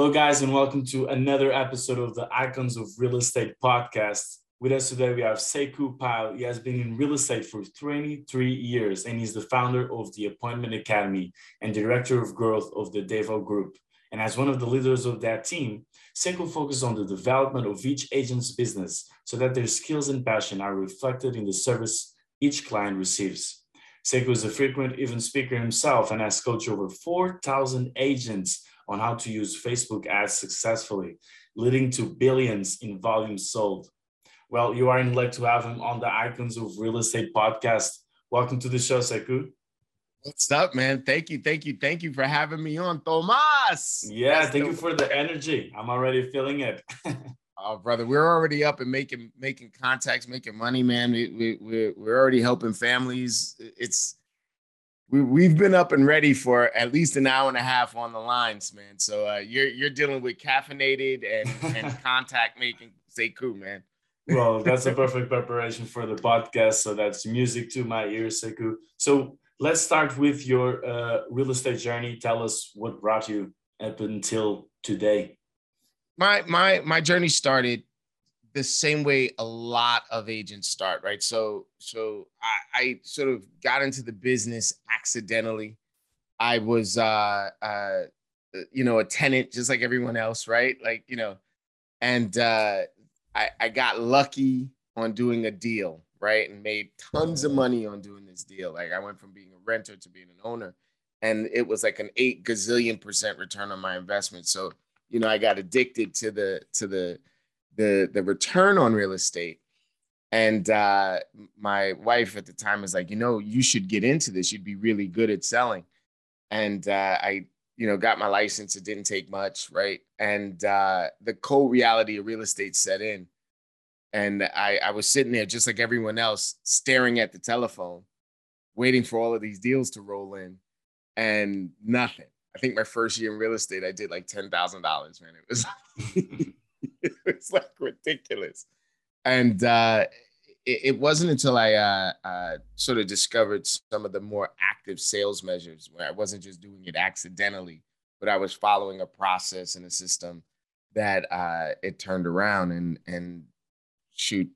Hello, guys, and welcome to another episode of the Icons of Real Estate podcast. With us today, we have Sekou Pyle. He has been in real estate for 23 years, and he's the founder of the Appointment Academy and director of growth of the Devoe Group. And as one of the leaders of that team, Sekou focuses on the development of each agent's business so that their skills and passion are reflected in the service each client receives. Sekou is a frequent event speaker himself and has coached over 4,000 agents on how to use Facebook ads successfully, leading to billions in volume sold. Well, you are in luck to have him on the Icons of Real Estate podcast. Welcome to the show, Sekou. What's up, man? Thank you, thank you, thank you for having me on, Tomas. Yeah, That's thank the- you for the energy. I'm already feeling it. oh, brother, we're already up and making making contacts, making money, man. We, we we're we're already helping families. It's we we've been up and ready for at least an hour and a half on the lines, man. So uh, you're you're dealing with caffeinated and and contact making Sekou, man. well, that's a perfect preparation for the podcast. So that's music to my ears, Sekou. So let's start with your uh, real estate journey. Tell us what brought you up until today. My my my journey started the same way a lot of agents start, right? So so I, I sort of got into the business accidentally. I was uh uh you know a tenant just like everyone else, right? Like, you know, and uh I, I got lucky on doing a deal, right? And made tons of money on doing this deal. Like I went from being a renter to being an owner. And it was like an eight gazillion percent return on my investment. So, you know, I got addicted to the to the the the return on real estate. And uh, my wife at the time was like, you know, you should get into this. You'd be really good at selling. And uh, I, you know, got my license. It didn't take much, right? And uh, the cold reality of real estate set in. And I, I was sitting there just like everyone else, staring at the telephone, waiting for all of these deals to roll in, and nothing. I think my first year in real estate, I did like ten thousand dollars. Man, it was it's like ridiculous. And uh, it, it, wasn't until I uh, uh, sort of discovered some of the more active sales measures where I wasn't just doing it accidentally, but I was following a process and a system that uh, it turned around. And and shoot,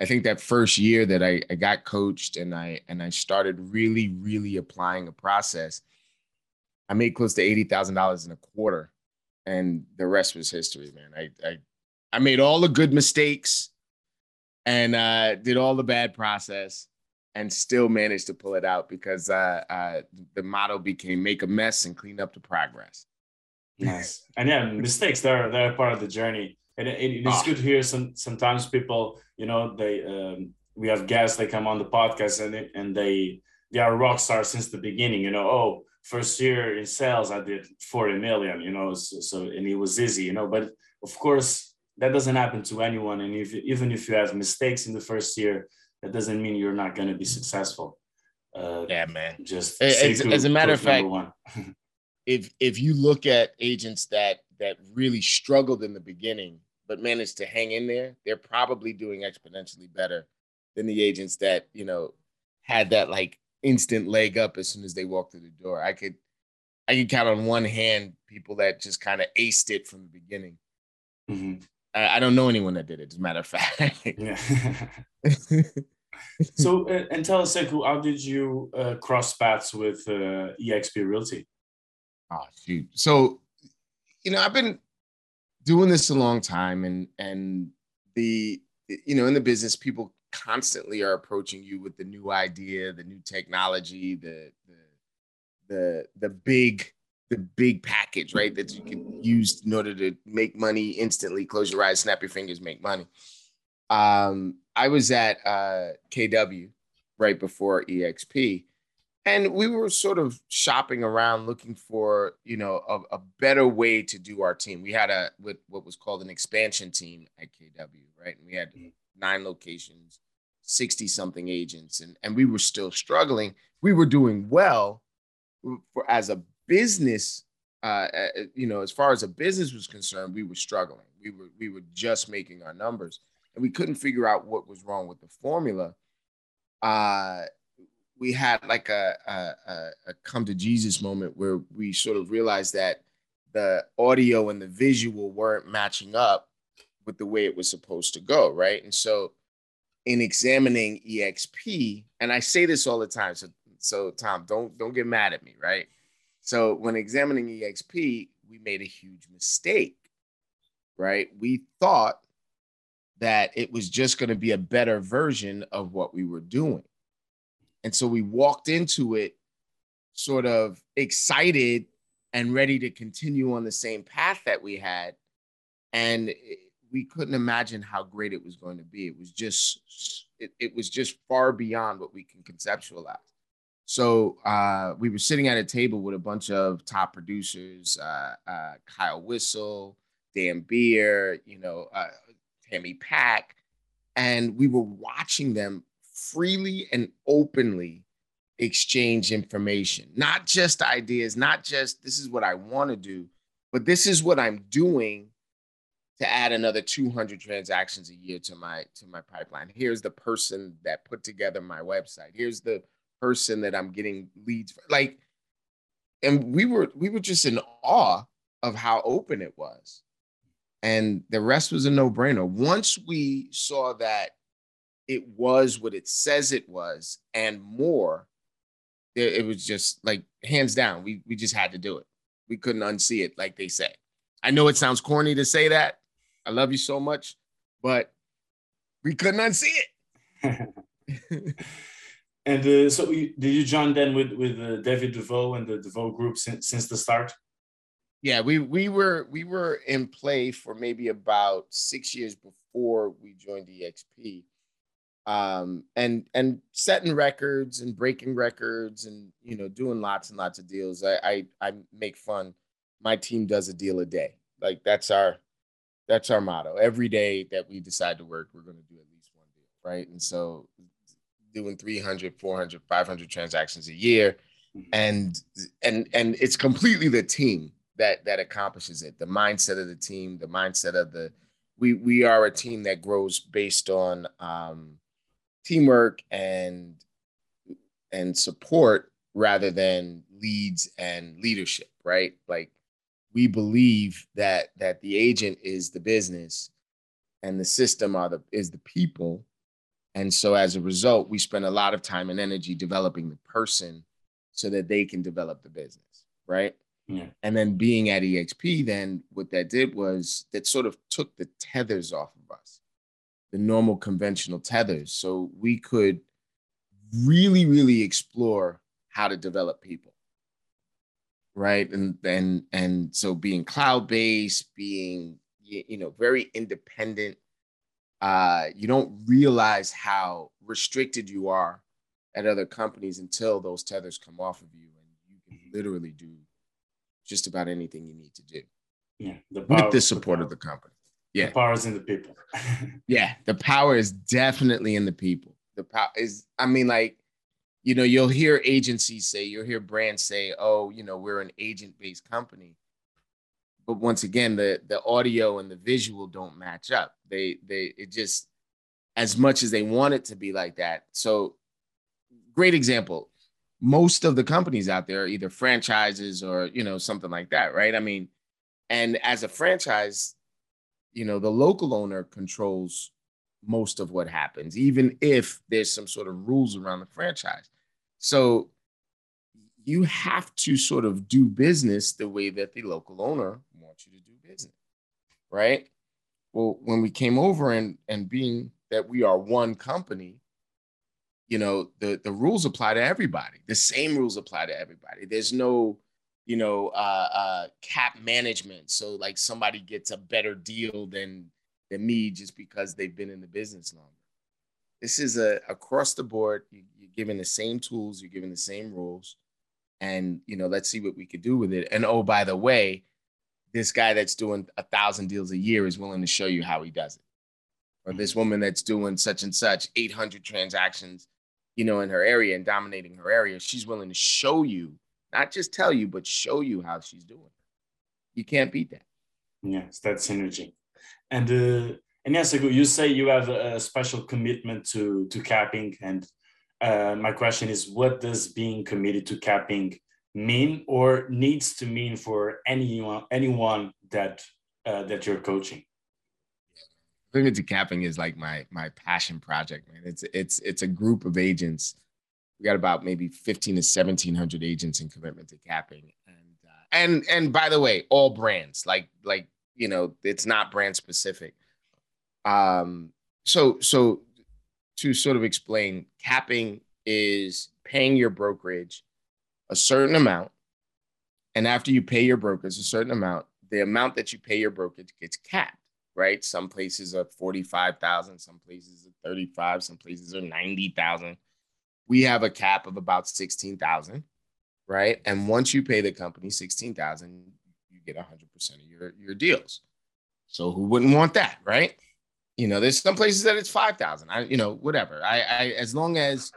I think that first year that I, I got coached and I and I started really really applying a process, I made close to eighty thousand dollars in a quarter and the rest was history, man. I I, I made all the good mistakes and uh, did all the bad process and still managed to pull it out because uh, uh, the motto became make a mess and clean up the progress. Nice. And yeah, mistakes, they're, they're part of the journey. And it, it, it's oh. good to hear some, sometimes people, you know, they, um, we have guests, they come on the podcast and, they, and they, they are rock stars since the beginning, you know, oh, first year in sales, I did 40 million, you know, so, so, and it was easy, you know, but of course that doesn't happen to anyone. And if, even if you have mistakes in the first year, that doesn't mean you're not going to be successful. Uh, yeah, man. Just as, as a matter of fact, if, if you look at agents that, that really struggled in the beginning, but managed to hang in there, they're probably doing exponentially better than the agents that, you know, had that like instant leg up as soon as they walk through the door. I could I could count on one hand people that just kind of aced it from the beginning. Mm-hmm. I, I, don't know anyone that did it. As a matter of fact. yeah. so uh, and tell us, Sekou, how did you uh, cross paths with uh, EXP Realty? Oh shoot! So you know, I've been doing this a long time, and and the you know in the business, people constantly are approaching you with the new idea, the new technology, the the the the big the big package, right? That you can use in order to make money instantly. Close your eyes, snap your fingers, make money. Um, I was at uh, KW right before EXP. And we were sort of shopping around looking for, you know, a, a better way to do our team. We had a what, what was called an expansion team at KW, right? And we had mm-hmm. nine locations, 60 something agents, and, and we were still struggling. We were doing well for as a business uh, uh, you know, as far as a business was concerned, we were struggling. We were we were just making our numbers, and we couldn't figure out what was wrong with the formula. Uh, we had like a, a, a come to Jesus moment where we sort of realized that the audio and the visual weren't matching up with the way it was supposed to go, right? And so, in examining EXP, and I say this all the time, so so Tom, don't don't get mad at me, right? So when examining EXP, we made a huge mistake, right? We thought that it was just going to be a better version of what we were doing. And so we walked into it sort of excited and ready to continue on the same path that we had. And we couldn't imagine how great it was going to be. It was just, it, it was just far beyond what we can conceptualize. So uh, we were sitting at a table with a bunch of top producers, uh, uh, Kyle Whissel, Dan Beer, you know, uh, Tammy Pack, and we were watching them freely and openly exchange information, not just ideas, not just this is what I want to do, but this is what I'm doing to add another 200 transactions a year to my to my pipeline. Here's the person that put together my website. Here's the person that I'm getting leads for. Like, and we were we were just in awe of how open it was. And the rest was a no-brainer. Once we saw that it was what it says it was and more, it, it was just like hands down. We we just had to do it. We couldn't unsee it, like they say. I know it sounds corny to say that. I love you so much, but we couldn't unsee it. And uh, so, you, did you join then with with uh, David DeVoe and the DeVoe group since since the start? Yeah, we we were we were in play for maybe about six years before we joined EXP, um, and and setting records and breaking records and you know doing lots and lots of deals. I I, I make fun. My team does a deal a day. Like that's our that's our motto. Every day that we decide to work, we're going to do at least one deal, right? And so doing 300 400 500 transactions a year. Mm-hmm. and and and it's completely the team that that accomplishes it. The mindset of the team the mindset of the we we are a team that grows based on um, teamwork and and support rather than leads and leadership right? Like we believe that that the agent is the business and the system are the is the people and so as a result, we spend a lot of time and energy developing the person so that they can develop the business, right? Yeah. And then being at EXP, then what that did was that sort of took the tethers off of us, the normal conventional tethers. So we could really, really explore how to develop people. Right. And and and so being cloud-based, being you know, very independent, uh, you don't realize how restricted you are at other companies until those tethers come off of you and you can mm-hmm. literally do just about anything you need to do. Yeah. The with the support the of the company. Yeah. The power is in the people. yeah. The power is definitely in the people. The power is, I mean, like, you know, you'll hear agencies say, you'll hear brands say, oh, you know, we're an agent based company but once again, the the audio and the visual don't match up. They they it just as much as they want it to be like that. So great example. Most of the companies out there are either franchises or you know something like that, right? I mean, and as a franchise, you know, the local owner controls most of what happens, even if there's some sort of rules around the franchise. So you have to sort of do business the way that the local owner wants you to do business, right? Well, when we came over and and being that we are one company, you know, the the rules apply to everybody. The same rules apply to everybody. There's no, you know, uh, uh, cap management. So like somebody gets a better deal than than me just because they've been in the business longer. This is a across the board. You, you're given the same tools, you're given the same rules, and you know, let's see what we could do with it. And oh, by the way, this guy that's doing a thousand deals a year is willing to show you how he does it. Or this woman that's doing such and such 800 transactions, you know, in her area and dominating her area, she's willing to show you, not just tell you, but show you how she's doing. You can't beat that. Yes, that synergy. And uh, and yes, you say you have a special commitment to to capping, and uh, my question is, what does being committed to capping mean, or needs to mean for anyone anyone that uh, that you're coaching? Commitment to capping is like my my passion project, man. It's it's it's a group of agents. We got about maybe fifteen to seventeen hundred agents in commitment to capping, and uh, and and by the way, all brands like like you know it's not brand specific um, so so to sort of explain, capping is paying your brokerage a certain amount, and after you pay your brokers a certain amount, the amount that you pay your brokerage gets capped. Right? Some places are forty-five thousand, some places are thirty-five, some places are ninety thousand. We have a cap of about sixteen thousand, right? And once you pay the company sixteen thousand, you get hundred percent of your your deals. So who wouldn't want that, right? You know, there's some places that it's five thousand. I, you know, whatever. I, I, as long as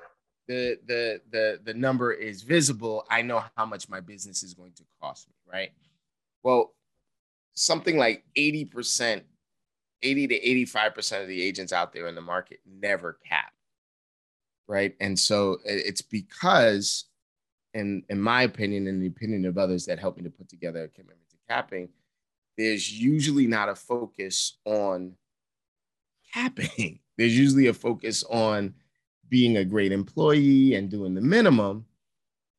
the the the the number is visible, I know how much my business is going to cost me, right? Well, something like eighty percent, eighty to eighty-five percent of the agents out there in the market never cap, right? And so it's because, in in my opinion, and the opinion of others that helped me to put together a commitment to capping, there's usually not a focus on capping. There's usually a focus on being a great employee and doing the minimum.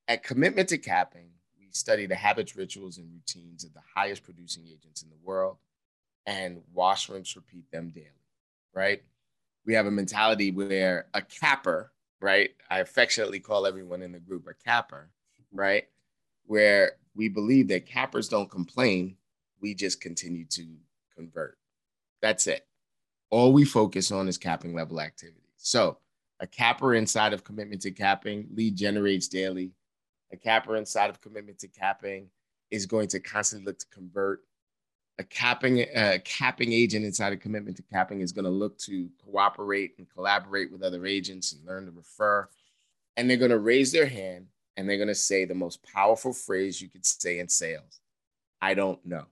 At commitment to capping, we study the habits, rituals, and routines of the highest producing agents in the world and wash, repeat them daily, right? We have a mentality where a capper, right? I affectionately call everyone in the group a capper, right? Where we believe that cappers don't complain, we just continue to convert. That's it all we focus on is capping level activity. So a capper inside of commitment to capping lead generates daily. A capper inside of commitment to capping is going to constantly look to convert. A capping uh, capping agent inside of commitment to capping is going to look to cooperate and collaborate with other agents and learn to refer. And they're going to raise their hand and they're going to say the most powerful phrase you could say in sales I don't know.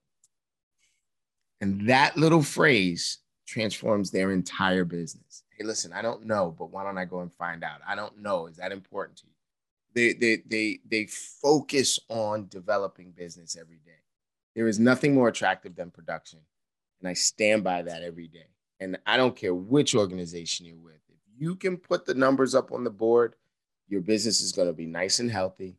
And that little phrase transforms their entire business. Hey, listen, I don't know, but why don't I go and find out? I don't know. Is that important to you? They they they they focus on developing business every day. There is nothing more attractive than production. And I stand by that every day. And I don't care which organization you're with. If you can put the numbers up on the board, your business is going to be nice and healthy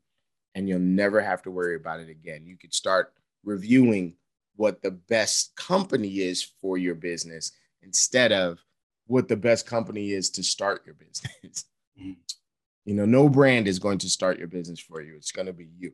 and you'll never have to worry about it again. You could start reviewing what the best company is for your business instead of what the best company is to start your business. Mm-hmm. You know, no brand is going to start your business for you. It's going to be you.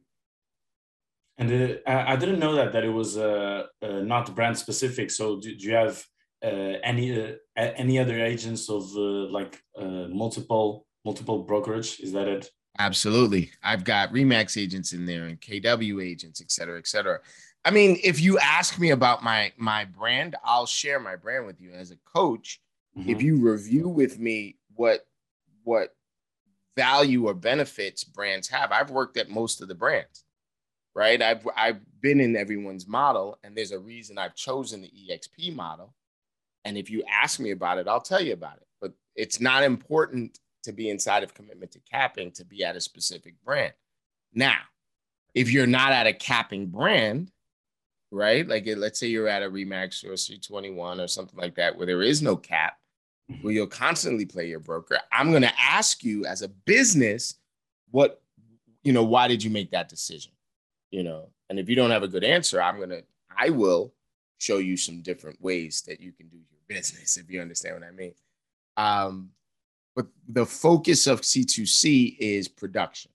And uh, I didn't know that that it was uh, uh, not brand specific. So do, do you have uh, any uh, any other agents of uh, like multiple multiple brokerage? Is that it? Absolutely. I've got Remax agents in there and KW agents, et cetera, et cetera. I mean, if you ask me about my my brand, I'll share my brand with you as a coach. Mm-hmm. If you review with me what what value or benefits brands have, I've worked at most of the brands, right? I've I've been in everyone's model, and there's a reason I've chosen the EXP model. And if you ask me about it, I'll tell you about it. But it's not important to be inside of commitment to capping to be at a specific brand. Now, if you're not at a capping brand, right? Like let's say you're at a Remax or a C21 or something like that where there is no cap, mm-hmm. where you'll constantly play your broker. I'm going to ask you as a business, what, you know, why did you make that decision? You know, and if you don't have a good answer, I'm going to, I will show you some different ways that you can do your business, if you understand what I mean. Um, but the focus of C2C is production,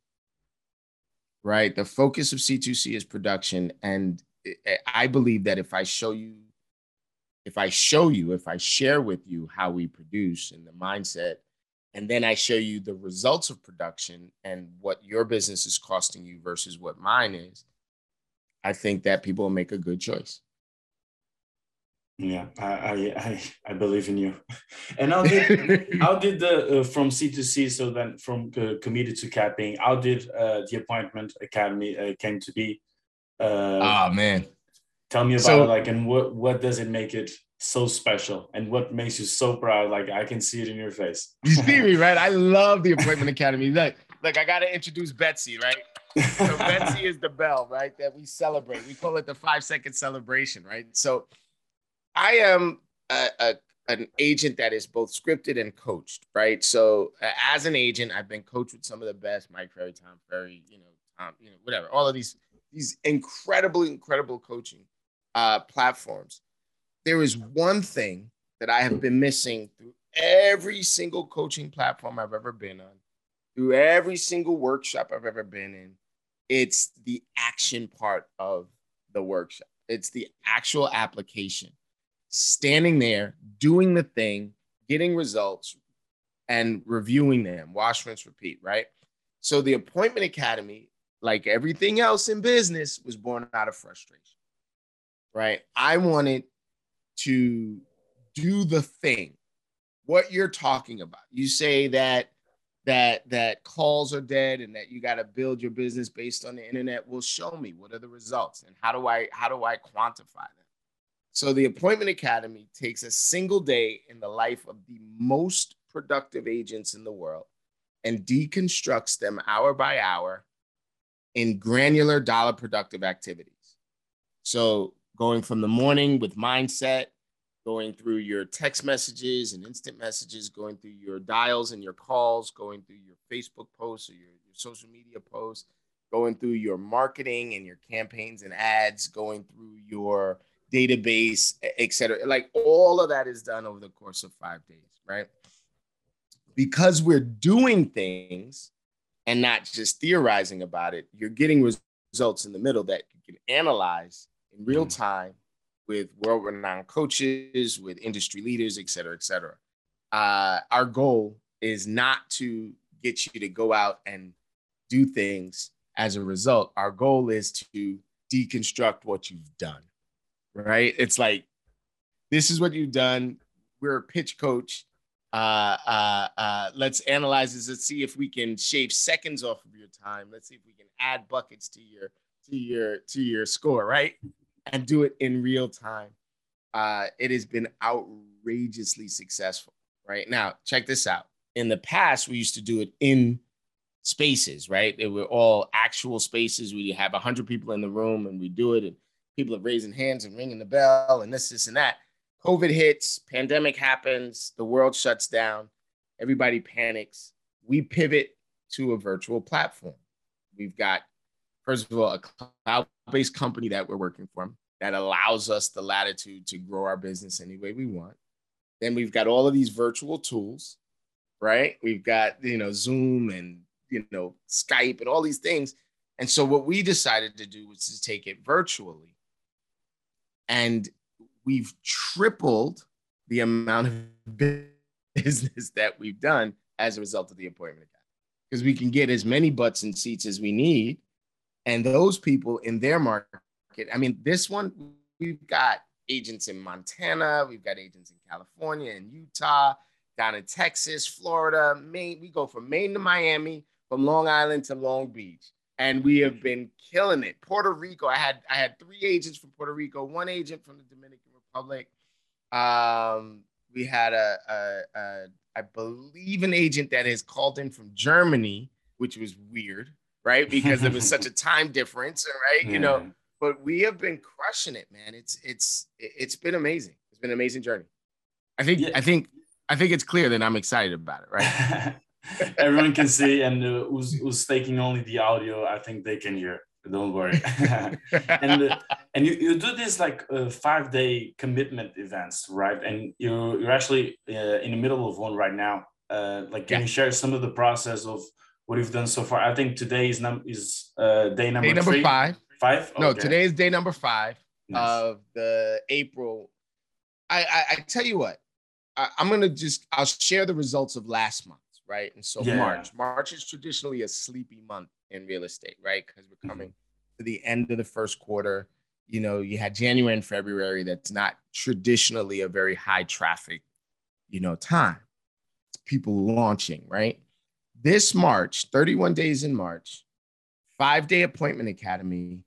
right? The focus of C2C is production. And I believe that if I show you, if I show you, if I share with you how we produce and the mindset and then I show you the results of production and what your business is costing you versus what mine is, I think that people will make a good choice. Yeah, I I I, believe in you. And how did how did the uh, from C to C, so then from uh, committee to capping, how did uh, the appointment academy uh, came to be? Uh, oh man, tell me about so, it. Like, and what what does it make it so special, and what makes you so proud? Like, I can see it in your face. you see me, right? I love the appointment academy. Like, like I got to introduce Betsy, right? So Betsy is the bell, right? That we celebrate. We call it the five second celebration, right? So I am a, a, an agent that is both scripted and coached, right? So uh, as an agent, I've been coached with some of the best, Mike Ferry, Tom Ferry, you know, Tom, you know, whatever, all of these these incredibly incredible coaching uh, platforms. There is one thing that I have been missing through every single coaching platform I've ever been on, through every single workshop I've ever been in. It's the action part of the workshop. It's the actual application standing there, doing the thing, getting results, and reviewing them, wash, rinse, repeat, right? So the appointment academy, like everything else in business, was born out of frustration, right? I wanted to do the thing, what you're talking about. You say that that that calls are dead and that you got to build your business based on the internet well show me what are the results and how do i how do i quantify them so the Appointment Academy takes a single day in the life of the most productive agents in the world and deconstructs them hour by hour in granular dollar productive activities. So going from the morning with mindset, going through your text messages and instant messages, going through your dials and your calls, going through your Facebook posts or your, your social media posts, going through your marketing and your campaigns and ads, going through your database, etc. Like all of that is done over the course of five days, right? Because we're doing things and not just theorizing about it, you're getting results in the middle that you can analyze in real mm. time with world-renowned coaches, with industry leaders, et cetera, et cetera. Uh, our goal is not to get you to go out and do things as a result. Our goal is to deconstruct what you've done right? It's like, this is what you've done. We're a pitch coach. Uh, uh, uh, let's analyze this. Let's see if we can shave seconds off of your time. Let's see if we can add buckets to your to your to your score, right? And do it in real time. Uh, it has been outrageously successful. Right now, check this out. In the past, we used to do it in spaces, right? They were all actual spaces. We have hundred people in the room, and we do it. And people are raising hands and ringing the bell and this, this, and that. COVID hits, pandemic happens, the world shuts down, everybody panics. We pivot to a virtual platform. We've got, first of all, a cloud based company that we're working for that allows us the latitude to grow our business any way we want. Then we've got all of these virtual tools, right? We've got, you know, Zoom and, you know, Skype and all these things. And so what we decided to do was to take it virtually and we've tripled the amount of business that we've done as a result of the appointment academy because we can get as many butts and seats as we need and those people in their market i mean this one we've got agents in montana we've got agents in california and utah down in texas florida maine we go from maine to miami from long island to long beach and we have been killing it. Puerto Rico, I had I had three agents from Puerto Rico, one agent from the Dominican Republic. Um, we had a, a, a I believe an agent that has called in from Germany, which was weird, right? Because there was such a time difference, right? Yeah. You know, but we have been crushing it, man. It's it's it's been amazing. It's been an amazing journey. I think yeah. I think I think it's clear that I'm excited about it, right? everyone can see and uh, who's, who's taking only the audio i think they can hear don't worry and uh, and you, you do this like uh, five day commitment events right and you you're actually uh, in the middle of one right now uh, like can yeah. you share some of the process of what you've done so far i think today is num is uh, day number day number three? five five no today is day number five nice. of the april I, I i tell you what I, i'm gonna just i'll share the results of last month right? And so yeah. March, March is traditionally a sleepy month in real estate, right? Because we're mm-hmm. coming mm-hmm. to the end of the first quarter. You know, you had January and February. That's not traditionally a very high traffic, you know, time. It's people launching, right? This March, 31 days in March, five day appointment academy.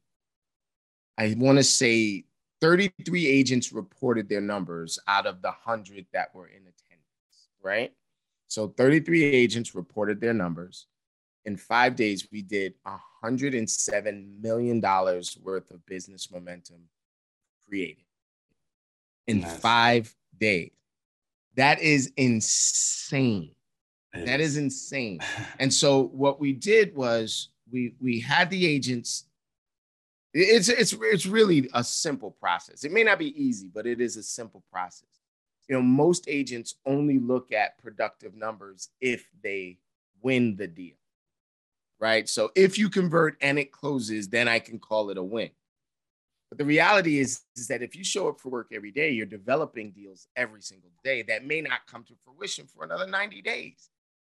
I want to say 33 agents reported their numbers out of the 100 that were in attendance, right? So 33 agents reported their numbers. In five days, we did $107 million worth of business momentum created in nice. five days. That is insane. It that is. is insane. and so what we did was we we had the agents it's it's it's really a simple process. It may not be easy, but it is a simple process. You know, most agents only look at productive numbers if they win the deal. Right? So if you convert and it closes, then I can call it a win. But the reality is, is that if you show up for work every day, you're developing deals every single day that may not come to fruition for another 90 days.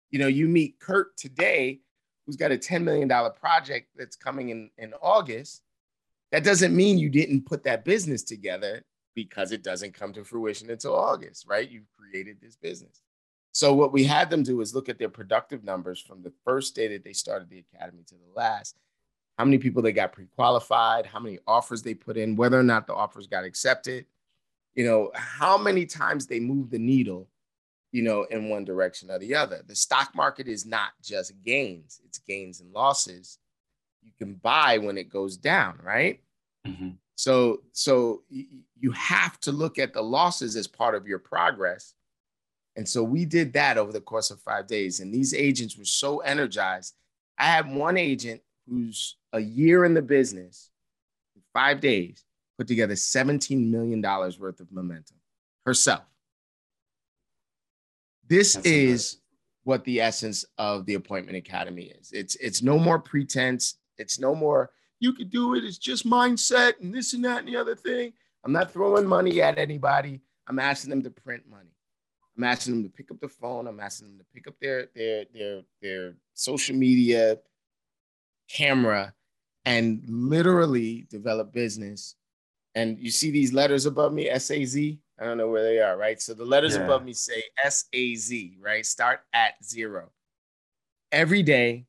You know, you meet Kurt today, who's got a $10 million project that's coming in, in August that doesn't mean you didn't put that business together because it doesn't come to fruition until August, right? You've created this business. So what we had them do is look at their productive numbers from the first day that they started the academy to the last. How many people they got pre-qualified, how many offers they put in, whether or not the offers got accepted, you know, how many times they moved the needle, you know, in one direction or the other. The stock market is not just gains, it's gains and losses you can buy when it goes down, right? Mm-hmm. So, so you have to look at the losses as part of your progress. And so we did that over the course of five days. And these agents were so energized. I had one agent who's a year in the business, in five days, put together $17 million worth of momentum herself. This That's is what the essence of the appointment academy is. It's it's no more pretense. It's no more, you could do it. It's just mindset and this and that and the other thing. I'm not throwing money at anybody. I'm asking them to print money. I'm asking them to pick up the phone. I'm asking them to pick up their their their their social media camera and literally develop business. And you see these letters above me, S A Z. I don't know where they are, right? So the letters yeah. above me say SAZ, right? Start at zero. Every day,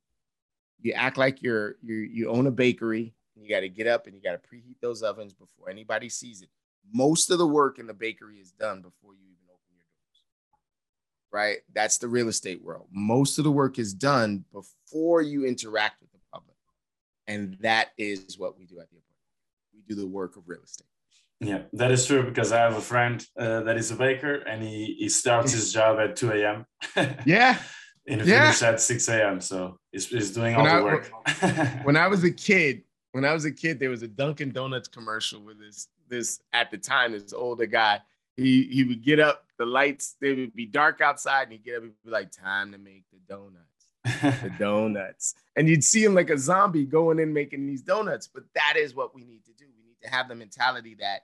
you act like you're you you own a bakery. You got to get up and you got to preheat those ovens before anybody sees it. Most of the work in the bakery is done before you even open your doors. Right? That's the real estate world. Most of the work is done before you interact with the public. And that is what we do at the apartment. We do the work of real estate. Yeah, that is true because I have a friend uh, that is a baker and he, he starts his job at 2 a.m. yeah. and yeah. finish at 6 a.m. So it's, it's doing all when the I, work. when I was a kid, when I was a kid, there was a Dunkin' Donuts commercial with this this at the time this older guy. He he would get up, the lights they would be dark outside, and he'd get up and be like, "Time to make the donuts, the donuts." And you'd see him like a zombie going in making these donuts. But that is what we need to do. We need to have the mentality that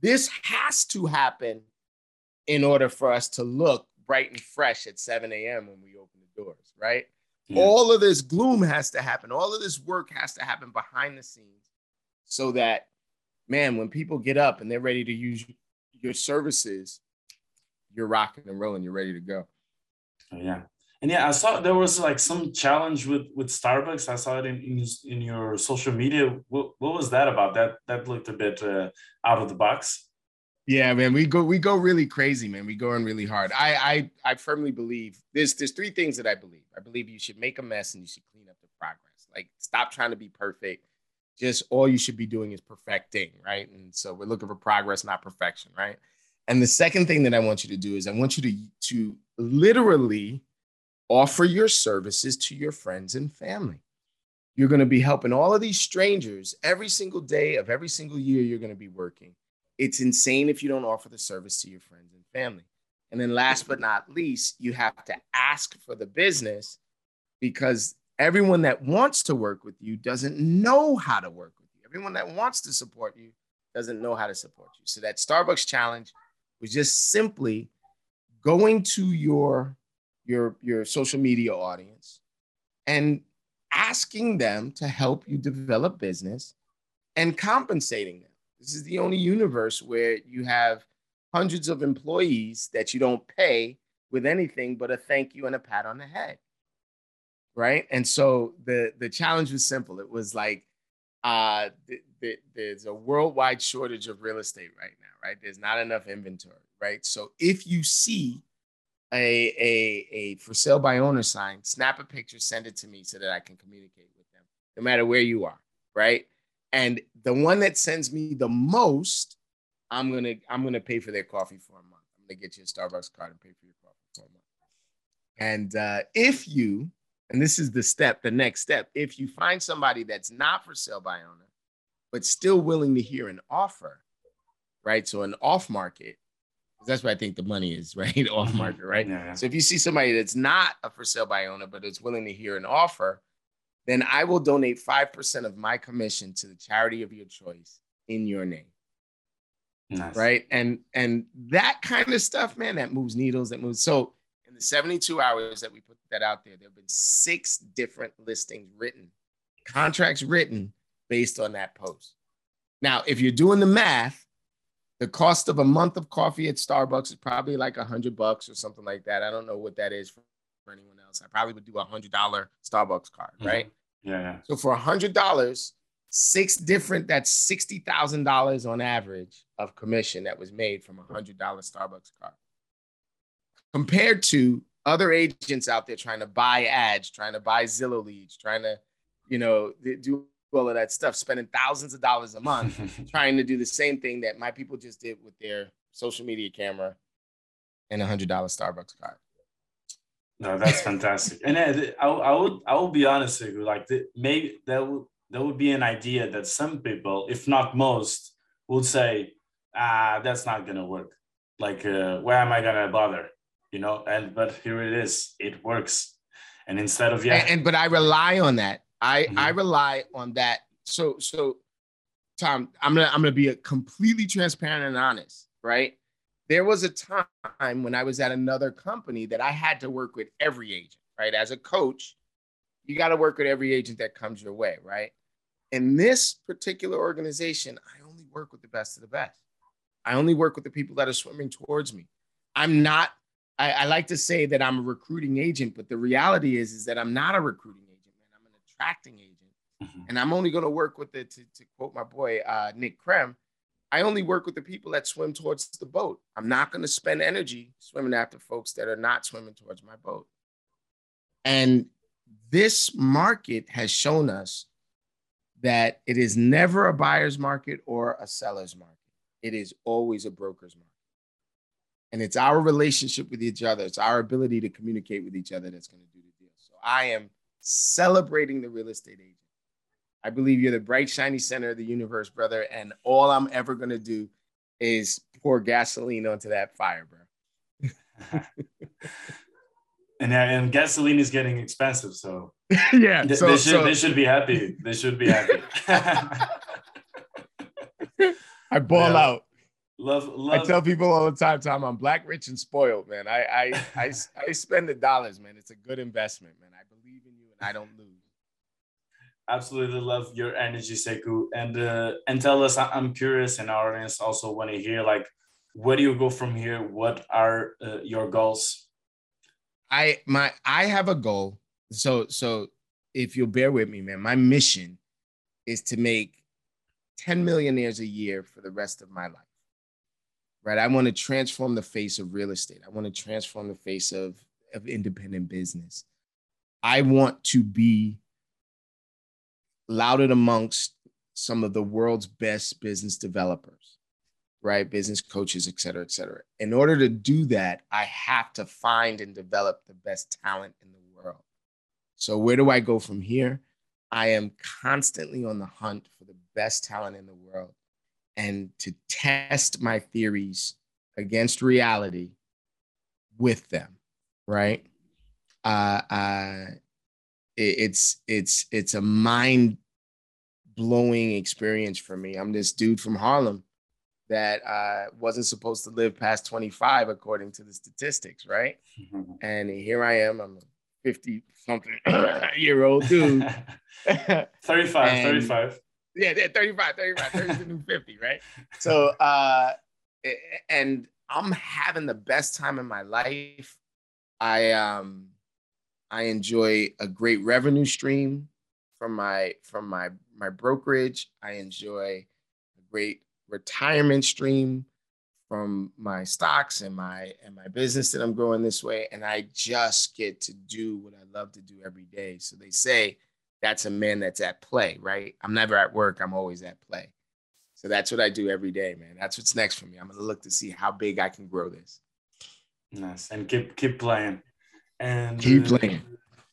this has to happen in order for us to look bright and fresh at 7 a.m. when we open the doors, right? Yeah. All of this gloom has to happen. All of this work has to happen behind the scenes so that, man, when people get up and they're ready to use your services, you're rocking and rolling, you're ready to go. Oh, yeah. And yeah, I saw there was like some challenge with with Starbucks. I saw it in in, in your social media. What, what was that about? That that looked a bit uh, out of the box. Yeah, man, we go we go really crazy, man. We go in really hard. I I I firmly believe there's there's three things that I believe. I believe you should make a mess and you should clean up the progress. Like stop trying to be perfect. Just all you should be doing is perfecting, right? And so we're looking for progress, not perfection, right? And the second thing that I want you to do is I want you to to literally offer your services to your friends and family. You're going to be helping all of these strangers every single day of every single year you're going to be working it's insane if you don't offer the service to your friends and family. And then last but not least, you have to ask for the business because everyone that wants to work with you doesn't know how to work with you. Everyone that wants to support you doesn't know how to support you. So that Starbucks challenge was just simply going to your your your social media audience and asking them to help you develop business and compensating them. This is the only universe where you have hundreds of employees that you don't pay with anything but a thank you and a pat on the head. Right. And so the the challenge was simple. It was like uh, th- th- there's a worldwide shortage of real estate right now, right? There's not enough inventory, right? So if you see a, a, a for sale by owner sign, snap a picture, send it to me so that I can communicate with them, no matter where you are, right? And the one that sends me the most, I'm gonna I'm gonna pay for their coffee for a month. I'm gonna get you a Starbucks card and pay for your coffee for a month. And uh, if you, and this is the step, the next step, if you find somebody that's not for sale by owner, but still willing to hear an offer, right? So an off market, that's where I think the money is, right? Off Mm-hmm. market, right? Yeah, yeah. So if you see somebody that's not a for sale by owner, but is willing to hear an offer, then I will donate 5% of my commission to the charity of your choice in your name. Nice. Right. And and that kind of stuff, man, that moves needles, that moves. So in the 72 hours that we put that out there, there have been six different listings written, contracts written based on that post. Now, if you're doing the math, the cost of a month of coffee at Starbucks is probably like a hundred bucks or something like that. I don't know what that is for, anyone else. I probably would do a hundred dollar Starbucks card, Mhm. right? Yeah, yeah. So for a hundred dollars, six different, that's sixty thousand dollars on average of commission that was made from a hundred dollar Starbucks card. Compared to other agents out there trying to buy ads, trying to buy Zillow leads, trying to, you know, do all of that stuff, spending thousands of dollars a month trying to do the same thing that my people just did with their social media camera and a hundred dollar Starbucks card. No, that's fantastic. and uh, I, I would I will be honest with you, like maybe that would that would be an idea that some people, if not most, would say, ah, that's not gonna work. Like, uh, why am I gonna bother? You know, and but here it is, it works. And instead of yeah, and, and- but I rely on that. I Mhm. I rely on that. So so Tom, I'm gonna I'm gonna be a completely transparent and honest, right? There was a time when I was at another company that I had to work with every agent, right? As a coach, you got to work with every agent that comes your way, right? In this particular organization, I only work with the best of the best. I only work with the people that are swimming towards me. I'm not I, I like to say that I'm a recruiting agent, but the reality is, is that I'm not a recruiting agent, man. I'm an attracting agent. Mhm. And I'm only going to work with the, to, to quote my boy, uh, Nick Krem, I only work with the people that swim towards the boat. I'm not going to spend energy swimming after folks that are not swimming towards my boat. And this market has shown us that it is never a buyer's market or a seller's market. It is always a broker's market. And it's our relationship with each other, it's our ability to communicate with each other that's going to do the deal. So I am celebrating the real estate agent. I believe you're the bright, shiny center of the universe, brother. And all I'm ever going to do is pour gasoline onto that fire, bro. and uh, and gasoline is getting expensive, so yeah. So, they should so they should be happy. They should be happy. I ball Yeah. out. Love I tell people all the time, Tom, I'm black, rich, and spoiled, man. I, I, I, I spend the dollars, man. It's a good investment, man. I believe in you and I don't lose. absolutely love your energy Sekou and uh, and tell us i'm curious and our audience also want to hear like where do you go from here what are uh, your goals I my I have a goal. So so if you'll bear with me, man, my mission is to make 10 millionaires a year for the rest of my life. Right? I want to transform the face of real estate. I want to transform the face of, of independent business. I want to be lauded amongst some of the world's best business developers right? Business coaches, et cetera, et cetera. In order to do that, I have to find and develop the best talent in the world. So, where do I go from here? I am constantly on the hunt for the best talent in the world and to test my theories against reality with them, right? Uh, uh, it- it's it's it's a mind blowing experience for me. I'm this dude from Harlem that uh, wasn't supposed to live past 25 according to the statistics, right? Mm-hmm. And here I am. I'm 50 something year old dude. 35, and, 35. Yeah, yeah, 35, 35, 30 to 50, right? So, uh, and I'm having the best time in my life. I um I enjoy a great revenue stream from my from my my brokerage. I enjoy a great retirement stream from my stocks and my and my business that I'm growing this way and I just get to do what I love to do every day. So they say that's a man that's at play, right? I'm never at work, I'm always at play. So that's what I do every day, man. That's what's next for me. I'm going to look to see how big I can grow this. Nice. And keep keep playing. And keep uh, playing.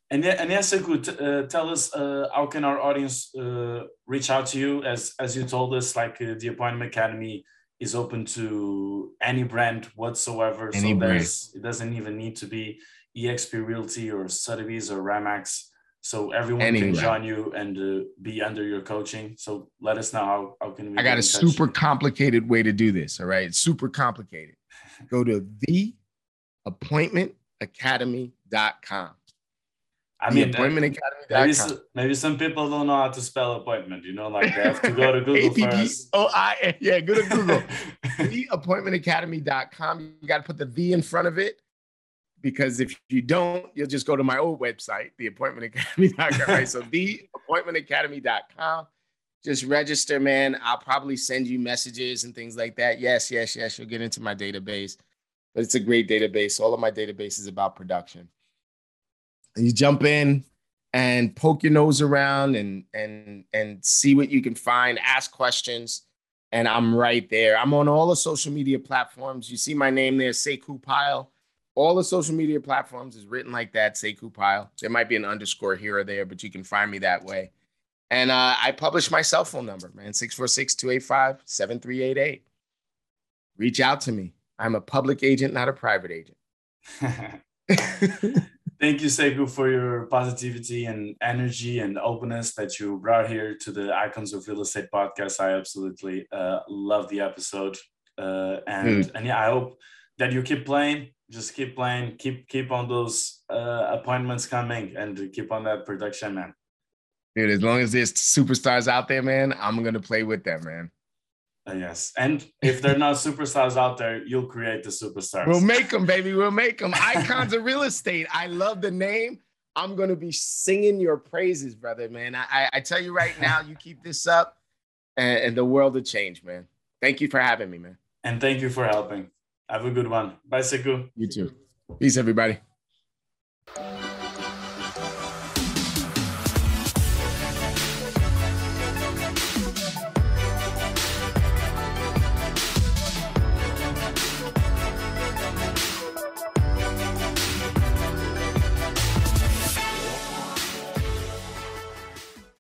And yeah, and yes, could uh, tell us uh, how can our audience uh, reach out to you? As as you told us, like uh, the Appointment Academy is open to any brand whatsoever. Any so brand. it doesn't even need to be EXP Realty or Sotheby's or Remax so everyone anyway. can join you and uh, be under your coaching. So let us know how, how can we. I got a super complicated way to do this. All right, it's super complicated. Go to theappointmentacademy.com. I mean, appointmentacademy.com. Maybe, some, maybe some people don't know how to spell appointment. You know, like they have to go to Google first. Oh, I yeah, go to Google. theappointmentacademy.com. You got to put the V in front of it because if you don't, you'll just go to my old website, theappointmentacademy.com. Right? so theappointmentacademy.com. Just register, man. I'll probably send you messages and things like that. Yes, yes, yes. You'll get into my database. But it's a great database. All of my database is about production. And you jump in and poke your nose around and and and see what you can find, ask questions. And I'm right there. I'm on all the social media platforms. You see my name there, Sekou Pyle all the social media platforms is written like that, Sekou Pyle. There might be an underscore here or there, but you can find me that way. And uh, I publish my cell phone number, man, 646 285 7388. Reach out to me. I'm a public agent, not a private agent. Thank you, Sekou, for your positivity and energy and openness that you brought here to the Icons of Real Estate podcast. I absolutely uh, love the episode. Uh, and, mm. and yeah, I hope that you keep playing just keep playing, keep keep on those uh, appointments coming, and keep on that production, man. Dude, as long as there's superstars out there, man, I'm gonna play with them, man. Uh, yes, and if they're not superstars out there, you'll create the superstars. We'll make them, baby. We'll make them. Icons of real estate. I love the name. I'm gonna be singing your praises, brother, man. I, I tell you right now, you keep this up, and, and the world will change, man. Thank you for having me, man. And thank you for helping. Have a good one. Bye, Sekou. You too. Peace, everybody.